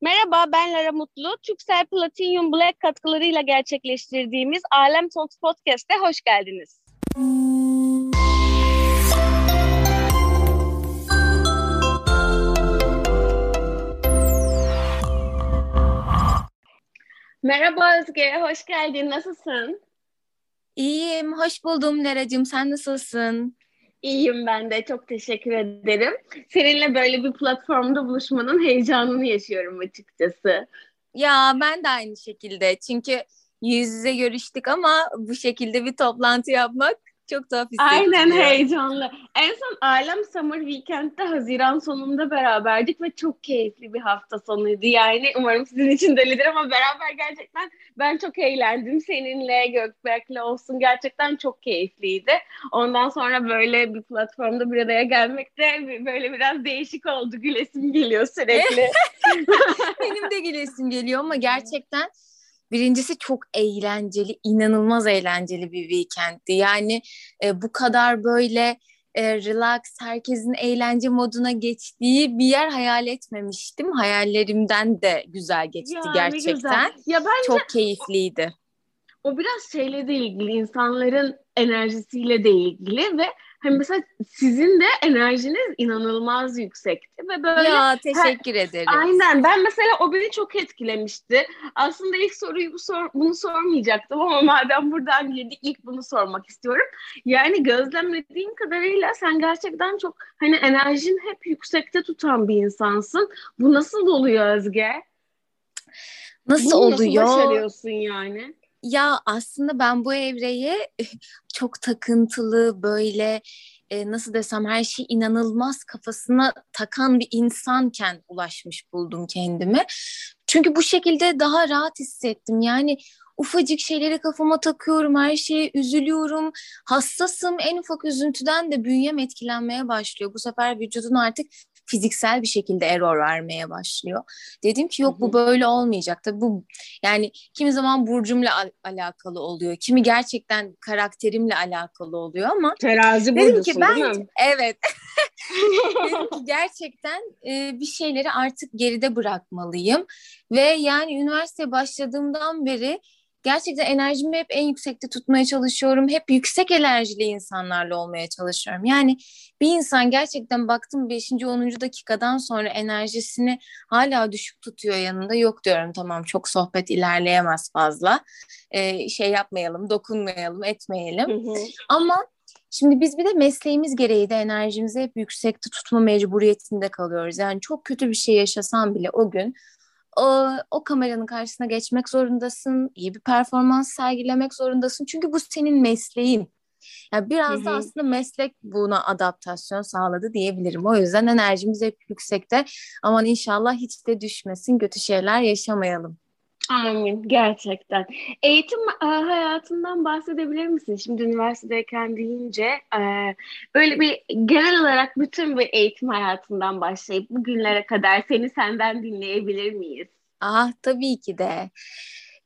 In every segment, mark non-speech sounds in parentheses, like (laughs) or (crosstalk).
Merhaba, ben Lara Mutlu. Türksel Platinum Black katkılarıyla gerçekleştirdiğimiz Alem Talks Podcast'e hoş geldiniz. Merhaba Özge, hoş geldin. Nasılsın? İyiyim, hoş buldum Leracığım. Sen nasılsın? İyiyim ben de. Çok teşekkür ederim. Seninle böyle bir platformda buluşmanın heyecanını yaşıyorum açıkçası. Ya ben de aynı şekilde. Çünkü yüz yüze görüştük ama bu şekilde bir toplantı yapmak çok tuhaf hissettiriyor. Aynen heyecanlı. En son Alem Summer Weekend'de Haziran sonunda beraberdik ve çok keyifli bir hafta sonuydu. Yani umarım sizin için de öyledir ama beraber gerçekten ben çok eğlendim. Seninle, Gökberk'le olsun gerçekten çok keyifliydi. Ondan sonra böyle bir platformda bir araya gelmek de böyle biraz değişik oldu. Gülesim geliyor sürekli. (laughs) Benim de gülesim geliyor ama gerçekten Birincisi çok eğlenceli, inanılmaz eğlenceli bir weekendti. Yani e, bu kadar böyle e, relax, herkesin eğlence moduna geçtiği bir yer hayal etmemiştim. Hayallerimden de güzel geçti ya, gerçekten. Güzel. Ya bence çok keyifliydi. O biraz şeyle de ilgili, insanların enerjisiyle de ilgili ve Hani mesela sizin de enerjiniz inanılmaz yüksekti ve böyle Ya teşekkür her, ederim. Aynen. Ben mesela o beni çok etkilemişti. Aslında ilk soruyu bu sor, bunu sormayacaktım ama madem buradan girdik ilk bunu sormak istiyorum. Yani gözlemlediğim kadarıyla sen gerçekten çok hani enerjin hep yüksekte tutan bir insansın. Bu nasıl oluyor Özge? Nasıl Bunu oluyor? Nasıl başarıyorsun yani? Ya aslında ben bu evreye (laughs) çok takıntılı böyle e, nasıl desem her şey inanılmaz kafasına takan bir insanken ulaşmış buldum kendimi. Çünkü bu şekilde daha rahat hissettim. Yani ufacık şeyleri kafama takıyorum, her şeye üzülüyorum, hassasım. En ufak üzüntüden de bünyem etkilenmeye başlıyor. Bu sefer vücudun artık fiziksel bir şekilde error vermeye başlıyor. Dedim ki yok bu böyle olmayacak. Tabii bu yani kimi zaman burcumla al- alakalı oluyor. Kimi gerçekten karakterimle alakalı oluyor ama terazi dedim ki ben değil mi? (laughs) evet. (laughs) dedim ki gerçekten e, bir şeyleri artık geride bırakmalıyım ve yani üniversiteye başladığımdan beri gerçekten enerjimi hep en yüksekte tutmaya çalışıyorum. Hep yüksek enerjili insanlarla olmaya çalışıyorum. Yani bir insan gerçekten baktım 5. 10. dakikadan sonra enerjisini hala düşük tutuyor yanında. Yok diyorum tamam çok sohbet ilerleyemez fazla. Ee, şey yapmayalım, dokunmayalım, etmeyelim. Hı hı. Ama Şimdi biz bir de mesleğimiz gereği de enerjimizi hep yüksekte tutma mecburiyetinde kalıyoruz. Yani çok kötü bir şey yaşasan bile o gün o, o kameranın karşısına geçmek zorundasın, iyi bir performans sergilemek zorundasın. Çünkü bu senin mesleğin. Yani biraz hı hı. da aslında meslek buna adaptasyon sağladı diyebilirim. O yüzden enerjimiz hep yüksekte. Aman inşallah hiç de düşmesin, kötü şeyler yaşamayalım. Amin gerçekten. Eğitim e, hayatından bahsedebilir misin? Şimdi üniversitedeyken deyince e, böyle bir genel olarak bütün bir eğitim hayatından başlayıp bugünlere kadar seni senden dinleyebilir miyiz? Ah tabii ki de.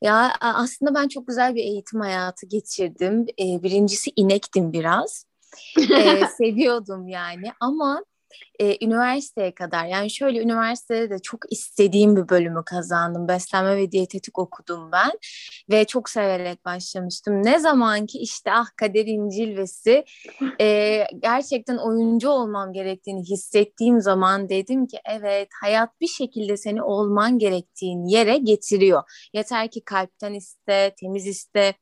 Ya aslında ben çok güzel bir eğitim hayatı geçirdim. E, birincisi inektim biraz. (laughs) e, seviyordum yani ama e, üniversiteye kadar yani şöyle üniversitede de çok istediğim bir bölümü kazandım. Beslenme ve diyetetik okudum ben ve çok severek başlamıştım. Ne zaman ki işte ah kaderin cilvesi e, gerçekten oyuncu olmam gerektiğini hissettiğim zaman dedim ki evet hayat bir şekilde seni olman gerektiğin yere getiriyor. Yeter ki kalpten iste, temiz iste.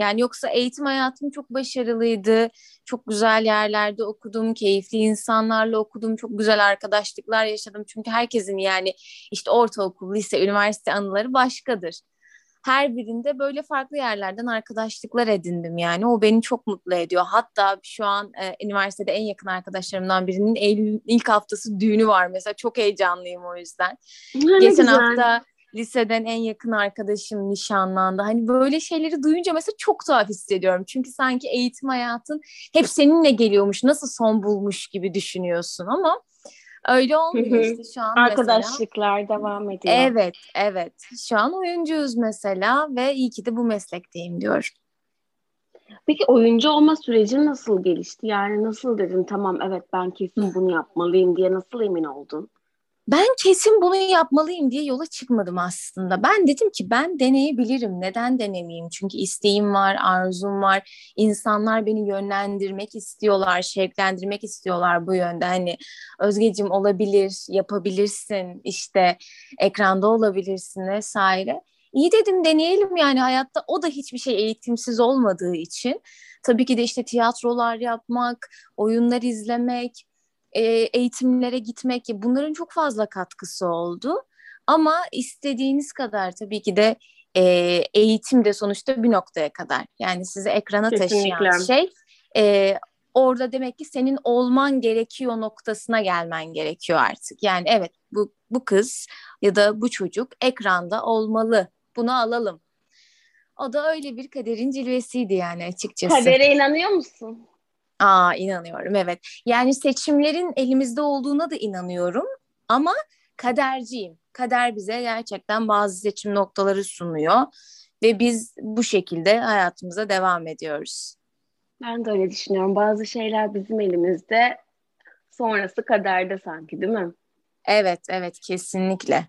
Yani yoksa eğitim hayatım çok başarılıydı. Çok güzel yerlerde okudum, keyifli insanlarla okudum, çok güzel arkadaşlıklar yaşadım. Çünkü herkesin yani işte ortaokul, lise, üniversite anıları başkadır. Her birinde böyle farklı yerlerden arkadaşlıklar edindim yani. O beni çok mutlu ediyor. Hatta şu an e, üniversitede en yakın arkadaşlarımdan birinin Eylül ilk haftası düğünü var mesela. Çok heyecanlıyım o yüzden. Ne Geçen güzel. hafta liseden en yakın arkadaşım nişanlandı. Hani böyle şeyleri duyunca mesela çok tuhaf hissediyorum. Çünkü sanki eğitim hayatın hep seninle geliyormuş, nasıl son bulmuş gibi düşünüyorsun ama öyle olmuyor işte şu an Arkadaşlıklar mesela. devam ediyor. Evet, evet. Şu an oyuncuyuz mesela ve iyi ki de bu meslekteyim diyorum. Peki oyuncu olma süreci nasıl gelişti? Yani nasıl dedin tamam evet ben kesin bunu yapmalıyım diye nasıl emin oldun? Ben kesin bunu yapmalıyım diye yola çıkmadım aslında. Ben dedim ki ben deneyebilirim. Neden denemeyeyim? Çünkü isteğim var, arzum var. İnsanlar beni yönlendirmek istiyorlar, şevklendirmek istiyorlar bu yönde. Hani Özgeciğim olabilir, yapabilirsin, işte ekranda olabilirsin vesaire. İyi dedim deneyelim yani hayatta o da hiçbir şey eğitimsiz olmadığı için. Tabii ki de işte tiyatrolar yapmak, oyunlar izlemek, e, eğitimlere gitmek bunların çok fazla katkısı oldu. Ama istediğiniz kadar tabii ki de e, eğitim de sonuçta bir noktaya kadar. Yani sizi ekrana Kesinlikle. taşıyan şey e, orada demek ki senin olman gerekiyor noktasına gelmen gerekiyor artık. Yani evet bu bu kız ya da bu çocuk ekranda olmalı. Bunu alalım. O da öyle bir kaderin cilvesiydi yani açıkçası. Kadere inanıyor musun? Aa inanıyorum evet. Yani seçimlerin elimizde olduğuna da inanıyorum ama kaderciyim. Kader bize gerçekten bazı seçim noktaları sunuyor ve biz bu şekilde hayatımıza devam ediyoruz. Ben de öyle düşünüyorum. Bazı şeyler bizim elimizde, sonrası kaderde sanki değil mi? Evet, evet kesinlikle.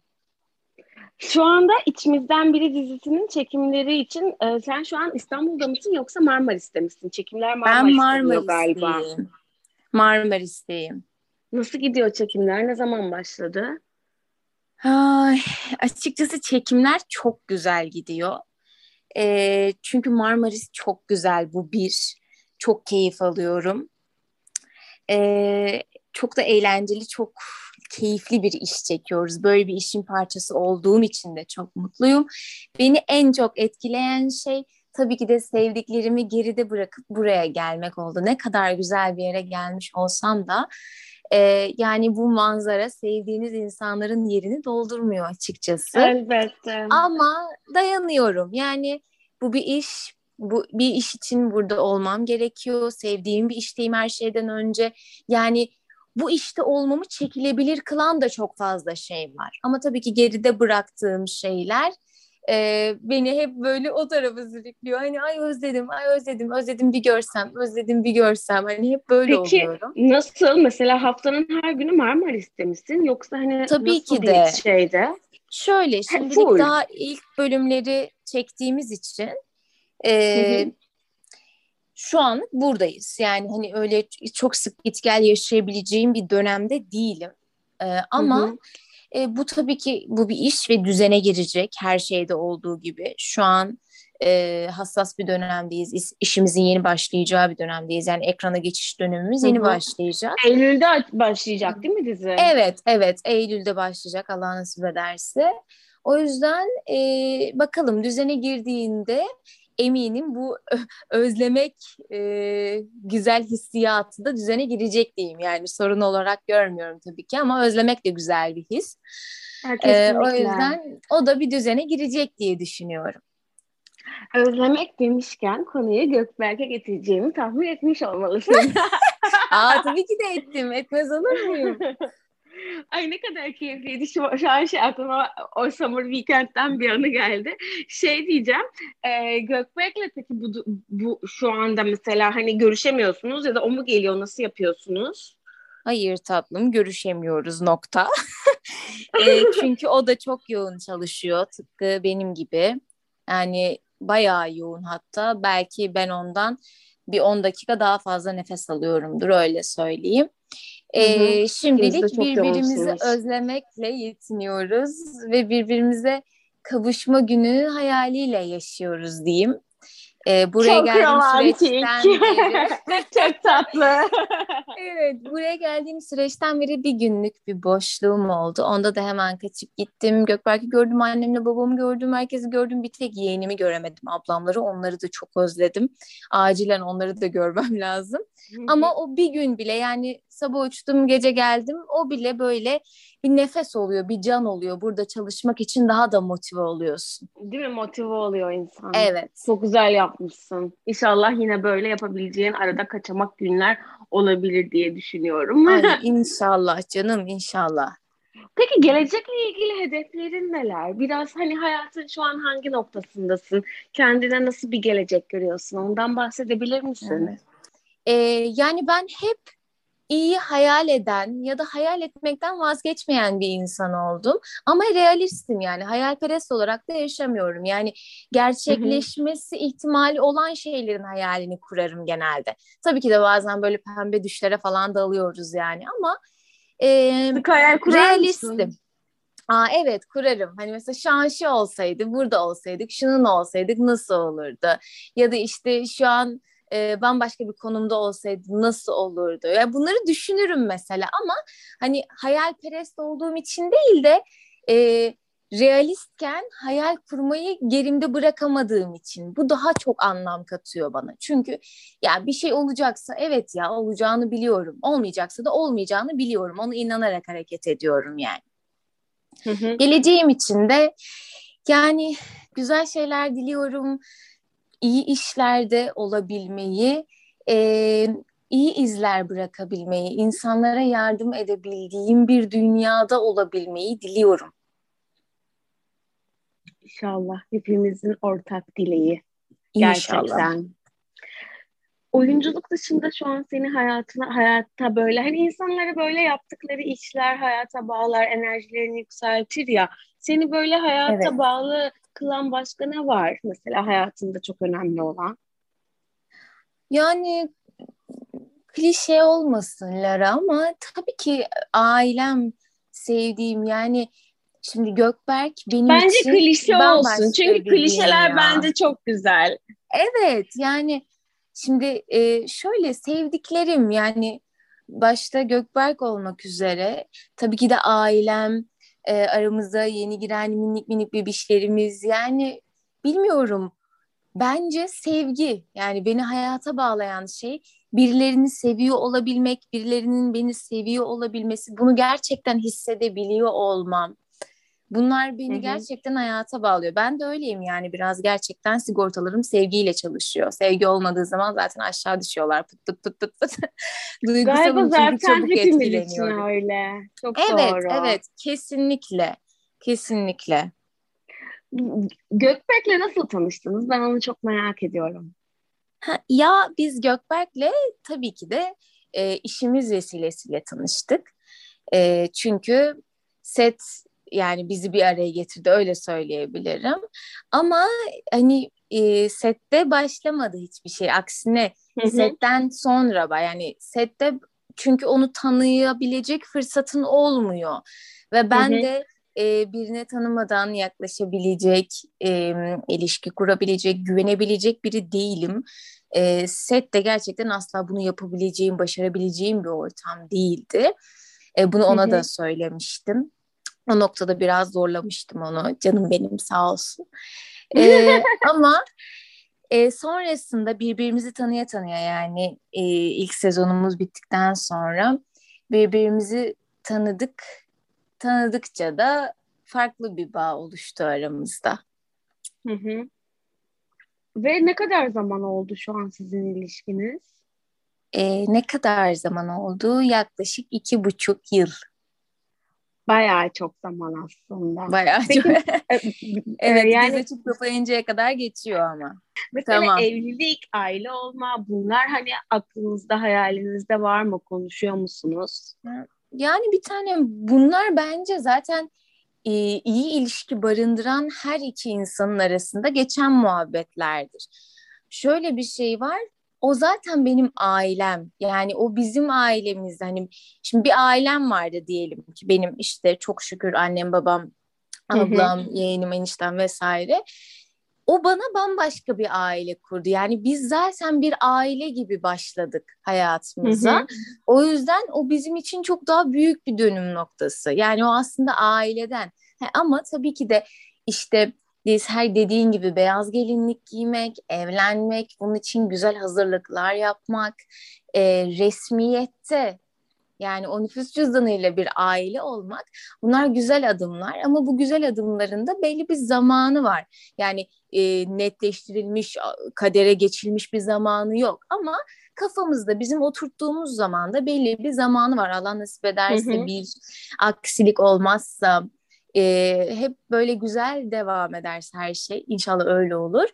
Şu anda içimizden biri dizisinin çekimleri için e, sen şu an İstanbul'da mısın yoksa Marmaris'te misin? Çekimler Marmaris'te ben Marmaris'teyim. galiba. Marmaris'teyim. Nasıl gidiyor çekimler? Ne zaman başladı? Ay, açıkçası çekimler çok güzel gidiyor. E, çünkü Marmaris çok güzel bu bir. Çok keyif alıyorum. E, çok da eğlenceli, çok keyifli bir iş çekiyoruz. Böyle bir işin parçası olduğum için de çok mutluyum. Beni en çok etkileyen şey tabii ki de sevdiklerimi geride bırakıp buraya gelmek oldu. Ne kadar güzel bir yere gelmiş olsam da e, yani bu manzara sevdiğiniz insanların yerini doldurmuyor açıkçası. Elbette. Ama dayanıyorum. Yani bu bir iş, bu bir iş için burada olmam gerekiyor. Sevdiğim bir işteyim her şeyden önce. Yani bu işte olmamı çekilebilir kılan da çok fazla şey var. Ama tabii ki geride bıraktığım şeyler e, beni hep böyle o tarafa sürüklüyor. Hani ay özledim, ay özledim, özledim bir görsem, özledim bir görsem. Hani hep böyle Peki, oluyorum. Peki nasıl? Mesela haftanın her günü Marmaris'te misin? Yoksa hani tabii nasıl ki de. bir şeyde? Şöyle şimdilik daha ilk bölümleri çektiğimiz için e, şu an buradayız. Yani hani öyle çok sık git gel yaşayabileceğim bir dönemde değilim. Ee, ama hı hı. E, bu tabii ki bu bir iş ve düzene girecek her şeyde olduğu gibi. Şu an e, hassas bir dönemdeyiz. İş, işimizin yeni başlayacağı bir dönemdeyiz. Yani ekrana geçiş dönemimiz yeni Hı-hı. başlayacak. Eylül'de başlayacak değil mi dizi? Evet, evet. Eylül'de başlayacak Allah nasip ederse. O yüzden e, bakalım düzene girdiğinde eminim bu (laughs) özlemek e, güzel hissiyatı da düzene girecek diyeyim. Yani sorun olarak görmüyorum tabii ki ama özlemek de güzel bir his. E, o yüzden o da bir düzene girecek diye düşünüyorum. Özlemek demişken konuyu Gökberk'e getireceğimi tahmin etmiş olmalısın. (laughs) Aa tabii ki de ettim. Etmez olur muyum? (laughs) Ay ne kadar keyifliydi. Şu, şu an şey aklıma o Summer Weekend'den bir anı geldi. Şey diyeceğim. E, Gökberk'le peki bu, bu şu anda mesela hani görüşemiyorsunuz ya da o mu geliyor? Nasıl yapıyorsunuz? Hayır tatlım görüşemiyoruz nokta. (laughs) e, çünkü o da çok yoğun çalışıyor tıpkı benim gibi. Yani bayağı yoğun hatta belki ben ondan bir 10 dakika daha fazla nefes alıyorumdur öyle söyleyeyim. Ee, şimdilik birbirimizi özlemekle yetiniyoruz ve birbirimize kavuşma günü hayaliyle yaşıyoruz diyeyim. Ee, buraya Çok geldiğim romantik. süreçten beri... (laughs) Çok tatlı. (laughs) evet, buraya geldiğim süreçten beri bir günlük bir boşluğum oldu. Onda da hemen kaçıp gittim. Gökberk'i gördüm, annemle babamı gördüm, herkesi gördüm. Bir tek yeğenimi göremedim, ablamları. Onları da çok özledim. Acilen onları da görmem (laughs) lazım. Ama o bir gün bile yani sabah uçtum, gece geldim. O bile böyle bir nefes oluyor, bir can oluyor. Burada çalışmak için daha da motive oluyorsun. Değil mi? Motive oluyor insan. Evet. Çok güzel yapmışsın. İnşallah yine böyle yapabileceğin arada kaçamak günler olabilir diye düşünüyorum. Ay, (laughs) inşallah canım inşallah. Peki gelecekle ilgili hedeflerin neler? Biraz hani hayatın şu an hangi noktasındasın? Kendine nasıl bir gelecek görüyorsun? Ondan bahsedebilir misin? Evet. Ee, yani ben hep iyi hayal eden ya da hayal etmekten vazgeçmeyen bir insan oldum. Ama realistim yani hayalperest olarak da yaşamıyorum. Yani gerçekleşmesi hı hı. ihtimali olan şeylerin hayalini kurarım genelde. Tabii ki de bazen böyle pembe düşlere falan dalıyoruz yani ama e, Sık hayal realistim. Mısın? Aa, evet kurarım. Hani mesela şu an şu olsaydı, burada olsaydık, şunun olsaydık nasıl olurdu? Ya da işte şu an e, bambaşka bir konumda olsaydı nasıl olurdu? Yani bunları düşünürüm mesela ama hani hayalperest olduğum için değil de e, realistken hayal kurmayı gerimde bırakamadığım için bu daha çok anlam katıyor bana. Çünkü ya bir şey olacaksa evet ya olacağını biliyorum. Olmayacaksa da olmayacağını biliyorum. Onu inanarak hareket ediyorum yani. Hı hı. Geleceğim için de yani güzel şeyler diliyorum iyi işlerde olabilmeyi, e, iyi izler bırakabilmeyi, insanlara yardım edebildiğim bir dünyada olabilmeyi diliyorum. İnşallah hepimizin ortak dileği. Gerçekten. İnşallah. Oyunculuk dışında şu an seni hayatına hayatta böyle hani insanları böyle yaptıkları işler hayata bağlar, enerjilerini yükseltir ya. Seni böyle hayata evet. bağlı kılan başka ne var mesela hayatında çok önemli olan? Yani klişe olmasın Lara ama tabii ki ailem sevdiğim yani şimdi Gökberk benim bence için klişe olsun çünkü klişeler ya. bence çok güzel. Evet yani şimdi e, şöyle sevdiklerim yani başta Gökberk olmak üzere tabii ki de ailem e, aramıza yeni giren minik minik bebişlerimiz yani bilmiyorum bence sevgi yani beni hayata bağlayan şey birilerini seviyor olabilmek, birilerinin beni seviyor olabilmesi, bunu gerçekten hissedebiliyor olmam. Bunlar beni Hı-hı. gerçekten hayata bağlıyor. Ben de öyleyim yani biraz gerçekten sigortalarım sevgiyle çalışıyor. Sevgi olmadığı zaman zaten aşağı düşüyorlar pıt pıt pıt pıt pıt. (laughs) Duygusalım çünkü çabuk etkileniyorum. öyle. Çok evet, doğru. Evet, kesinlikle. Kesinlikle. Gökberk'le nasıl tanıştınız? Ben onu çok merak ediyorum. Ha, ya biz Gökberk'le tabii ki de e, işimiz vesilesiyle tanıştık. E, çünkü set yani bizi bir araya getirdi öyle söyleyebilirim. Ama hani e, sette başlamadı hiçbir şey. Aksine hı hı. setten sonra yani sette çünkü onu tanıyabilecek fırsatın olmuyor. Ve ben hı hı. de e, birine tanımadan yaklaşabilecek, e, ilişki kurabilecek, güvenebilecek biri değilim. E, set de gerçekten asla bunu yapabileceğim, başarabileceğim bir ortam değildi. E, bunu ona hı hı. da söylemiştim. O noktada biraz zorlamıştım onu. Canım benim sağ olsun. (laughs) Ee, ama e, sonrasında birbirimizi tanıya tanıya yani e, ilk sezonumuz bittikten sonra birbirimizi tanıdık. Tanıdıkça da farklı bir bağ oluştu aramızda. Hı hı. Ve ne kadar zaman oldu şu an sizin ilişkiniz? E, ne kadar zaman oldu? Yaklaşık iki buçuk yıl. Bayağı çok zaman aslında. Bayağı Peki, çok. (laughs) evet e, yani, dizi kapayıncaya kadar geçiyor ama. Mesela tamam. evlilik, aile olma bunlar hani aklınızda, hayalinizde var mı? Konuşuyor musunuz? Yani bir tane bunlar bence zaten e, iyi ilişki barındıran her iki insanın arasında geçen muhabbetlerdir. Şöyle bir şey var o zaten benim ailem. Yani o bizim ailemiz. Hani şimdi bir ailem vardı diyelim ki benim işte çok şükür annem, babam, ablam, yeğenim, eniştem vesaire. O bana bambaşka bir aile kurdu. Yani biz zaten bir aile gibi başladık hayatımıza. O yüzden o bizim için çok daha büyük bir dönüm noktası. Yani o aslında aileden. ama tabii ki de işte biz her dediğin gibi beyaz gelinlik giymek, evlenmek, bunun için güzel hazırlıklar yapmak, e, resmiyette yani o nüfus cüzdanıyla bir aile olmak bunlar güzel adımlar ama bu güzel adımların da belli bir zamanı var. Yani e, netleştirilmiş, kadere geçilmiş bir zamanı yok ama kafamızda bizim oturttuğumuz zamanda belli bir zamanı var. Allah nasip ederse hı hı. bir aksilik olmazsa e, hep böyle güzel devam ederse her şey inşallah öyle olur.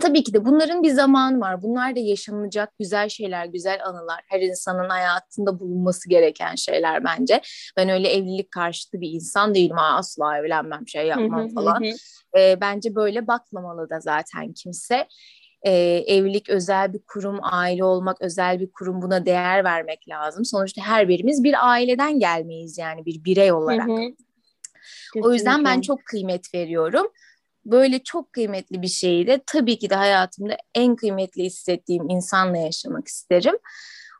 Tabii ki de bunların bir zamanı var. Bunlar da yaşanılacak güzel şeyler, güzel anılar. Her insanın hayatında bulunması gereken şeyler bence. Ben öyle evlilik karşıtı bir insan değilim. Asla evlenmem, şey yapmam falan. e, bence böyle bakmamalı da zaten kimse. E, evlilik özel bir kurum, aile olmak özel bir kurum. Buna değer vermek lazım. Sonuçta her birimiz bir aileden gelmeyiz yani bir birey olarak. O yüzden ben çok kıymet veriyorum böyle çok kıymetli bir şeyi de tabii ki de hayatımda en kıymetli hissettiğim insanla yaşamak isterim.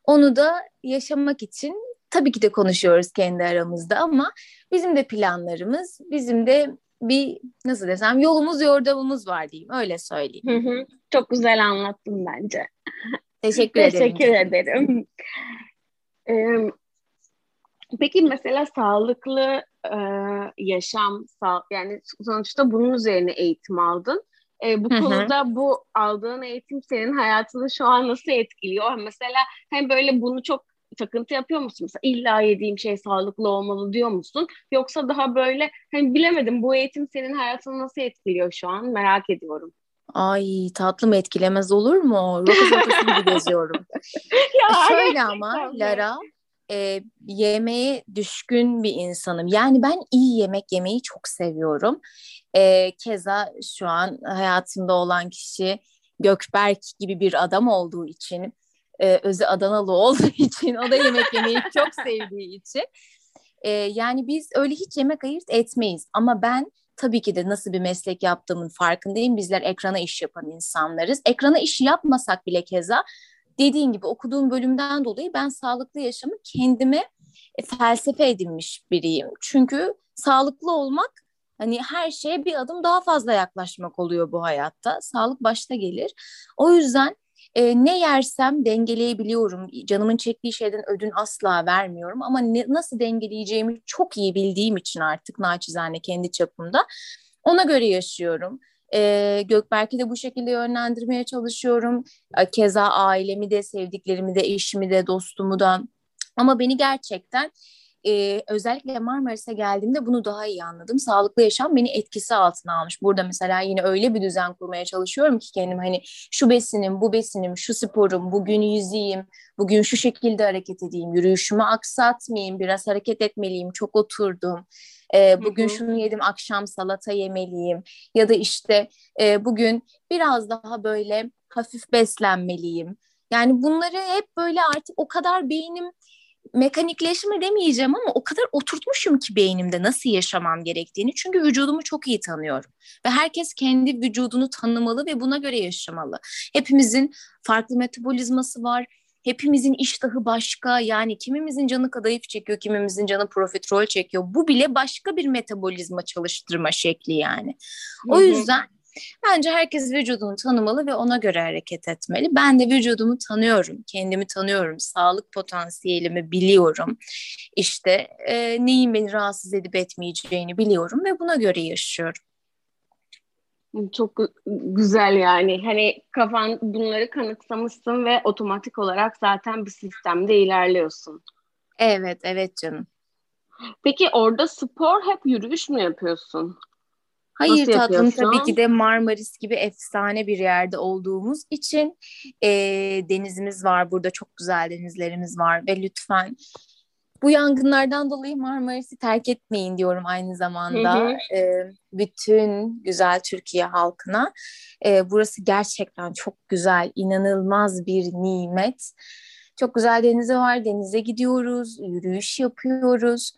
Onu da yaşamak için tabii ki de konuşuyoruz kendi aramızda ama bizim de planlarımız, bizim de bir nasıl desem yolumuz yordamımız var diyeyim öyle söyleyeyim. Hı hı. Çok güzel anlattın bence. Teşekkür ederim. Teşekkür ederim. Ee, peki mesela sağlıklı e, yaşam, sağ, yani sonuçta bunun üzerine eğitim aldın. E, bu Hı-hı. konuda bu aldığın eğitim senin hayatını şu an nasıl etkiliyor? Mesela hani böyle bunu çok takıntı yapıyor musun? Mesela illa yediğim şey sağlıklı olmalı diyor musun? Yoksa daha böyle hani bilemedim bu eğitim senin hayatını nasıl etkiliyor şu an merak ediyorum. Ay tatlım etkilemez olur mu? Rokas ortası gibi (laughs) geziyorum. ya, e şöyle ama Lara e, yemeğe düşkün bir insanım. Yani ben iyi yemek yemeyi çok seviyorum. E, keza şu an hayatımda olan kişi Gökberk gibi bir adam olduğu için, e, özü Adanalı olduğu (laughs) için, o da yemek yemeyi çok sevdiği için. E, yani biz öyle hiç yemek ayırt etmeyiz. Ama ben tabii ki de nasıl bir meslek yaptığımın farkındayım. Bizler ekrana iş yapan insanlarız. Ekrana iş yapmasak bile keza dediğin gibi okuduğum bölümden dolayı ben sağlıklı yaşamı kendime e, felsefe edinmiş biriyim. Çünkü sağlıklı olmak hani her şeye bir adım daha fazla yaklaşmak oluyor bu hayatta. Sağlık başta gelir. O yüzden e, ne yersem dengeleyebiliyorum. Canımın çektiği şeyden ödün asla vermiyorum ama ne, nasıl dengeleyeceğimi çok iyi bildiğim için artık naçizane kendi çapımda ona göre yaşıyorum. E, Gökberk'i de bu şekilde yönlendirmeye çalışıyorum. Keza ailemi de, sevdiklerimi de, eşimi de, dostumu da. Ama beni gerçekten e, özellikle Marmaris'e geldiğimde bunu daha iyi anladım. Sağlıklı yaşam beni etkisi altına almış. Burada mesela yine öyle bir düzen kurmaya çalışıyorum ki kendim hani şu besinim, bu besinim, şu sporum, bugün yüzeyim, bugün şu şekilde hareket edeyim, yürüyüşümü aksatmayayım, biraz hareket etmeliyim, çok oturdum. E, bugün hı hı. şunu yedim, akşam salata yemeliyim. Ya da işte e, bugün biraz daha böyle hafif beslenmeliyim. Yani bunları hep böyle artık o kadar beynim mekanikleşme demeyeceğim ama o kadar oturtmuşum ki beynimde nasıl yaşamam gerektiğini. Çünkü vücudumu çok iyi tanıyorum. Ve herkes kendi vücudunu tanımalı ve buna göre yaşamalı. Hepimizin farklı metabolizması var. Hepimizin iştahı başka. Yani kimimizin canı kadayıf çekiyor, kimimizin canı profiterol çekiyor. Bu bile başka bir metabolizma çalıştırma şekli yani. O yüzden Bence herkes vücudunu tanımalı ve ona göre hareket etmeli. Ben de vücudumu tanıyorum, kendimi tanıyorum, sağlık potansiyelimi biliyorum. İşte e, neyin beni rahatsız edip etmeyeceğini biliyorum ve buna göre yaşıyorum. Çok güzel yani. Hani kafan bunları kanıksamışsın ve otomatik olarak zaten bir sistemde ilerliyorsun. Evet, evet canım. Peki orada spor hep yürüyüş mü yapıyorsun? Hayır Nasıl tatlım tabii ki de Marmaris gibi efsane bir yerde olduğumuz için e, denizimiz var burada çok güzel denizlerimiz var ve lütfen bu yangınlardan dolayı Marmaris'i terk etmeyin diyorum aynı zamanda hı hı. E, bütün güzel Türkiye halkına. E, burası gerçekten çok güzel, inanılmaz bir nimet. Çok güzel denize var, denize gidiyoruz, yürüyüş yapıyoruz.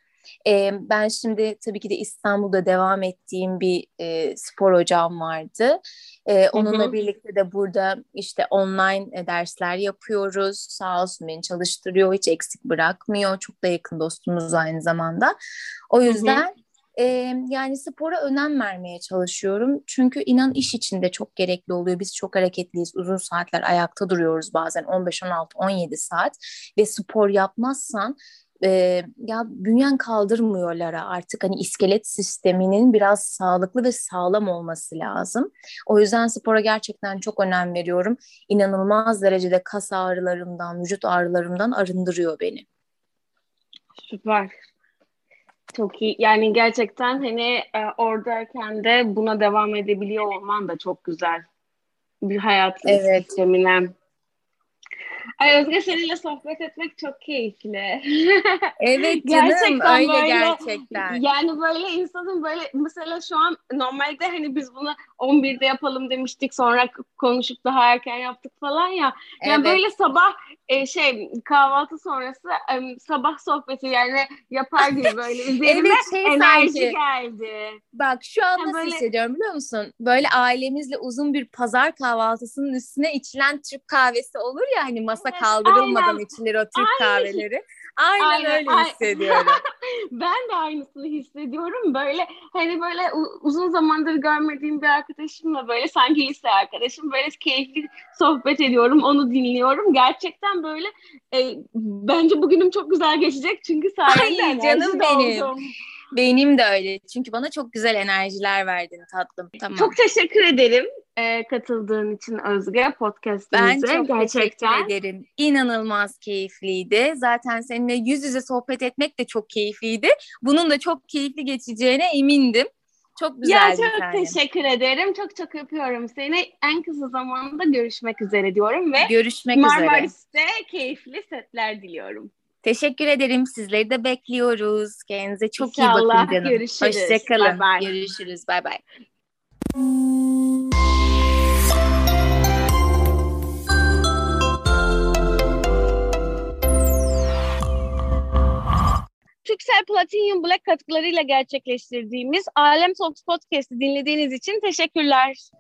E, ben şimdi tabii ki de İstanbul'da devam ettiğim bir e, spor hocam vardı. E, onunla hı hı. birlikte de burada işte online dersler yapıyoruz. Sağ olsun beni çalıştırıyor, hiç eksik bırakmıyor. Çok da yakın dostumuz aynı zamanda. O yüzden... Hı hı. E, yani spora önem vermeye çalışıyorum. Çünkü inan iş içinde çok gerekli oluyor. Biz çok hareketliyiz. Uzun saatler ayakta duruyoruz bazen 15, 16, 17 saat. Ve spor yapmazsan e, ya bünyen kaldırmıyorlara artık hani iskelet sisteminin biraz sağlıklı ve sağlam olması lazım. O yüzden spora gerçekten çok önem veriyorum. İnanılmaz derecede kas ağrılarımdan, vücut ağrılarımdan arındırıyor beni. Süper. Çok iyi. Yani gerçekten hani e, oradayken de buna devam edebiliyor olman da çok güzel. bir hayat Evet. sistemine. Ay Özge seninle sohbet etmek çok keyifli. (laughs) Evet canım Gerçekten öyle böyle- gerçekten. Yani böyle insanın böyle mesela şu an normalde hani biz bunu 11'de yapalım demiştik sonra konuşup daha erken yaptık falan ya. Yani Evet. böyle sabah e, şey kahvaltı sonrası e, sabah sohbeti yani yapar gibi böyle üzerime Evet, şey enerji sanki. geldi. Bak şu an nasıl böyle- hissediyorum biliyor musun? Böyle ailemizle uzun bir pazar kahvaltısının üstüne içilen Türk kahvesi olur ya hani masa Evet, kaldırılmadan aynen. içilir o Türk Aynı kahveleri. Aynen, Aynen, öyle hissediyorum. (laughs) Ben de aynısını hissediyorum. Böyle hani böyle uzun zamandır görmediğim bir arkadaşımla böyle sanki lise arkadaşım böyle keyifli sohbet ediyorum, onu dinliyorum. Gerçekten böyle e, bence bugünüm çok güzel geçecek çünkü (laughs) sayende Ay, enerji canım benim. Benim de öyle. Çünkü bana çok güzel enerjiler verdin tatlım. Tamam. Çok teşekkür ederim e, katıldığın için Özge ben podcast'imize. çok Gerçekten. teşekkür ederim. İnanılmaz keyifliydi. Zaten seninle yüz yüze sohbet etmek de çok keyifliydi. Bunun da çok keyifli geçeceğine emindim. Çok Ya güzeldi çok efendim. teşekkür ederim. Çok çok öpüyorum seni. En kısa zamanda görüşmek üzere diyorum ve Görüşmek üzere. Marmaris'te keyifli setler diliyorum. Teşekkür ederim. Sizleri de bekliyoruz. Kendinize çok iyi İnşallah. bakın canım. Görüşürüz. Hoşçakalın. Bay bay. Görüşürüz. Bay bay. Türksel Platinum Black katkılarıyla gerçekleştirdiğimiz Alem Talks Podcast'ı dinlediğiniz için teşekkürler.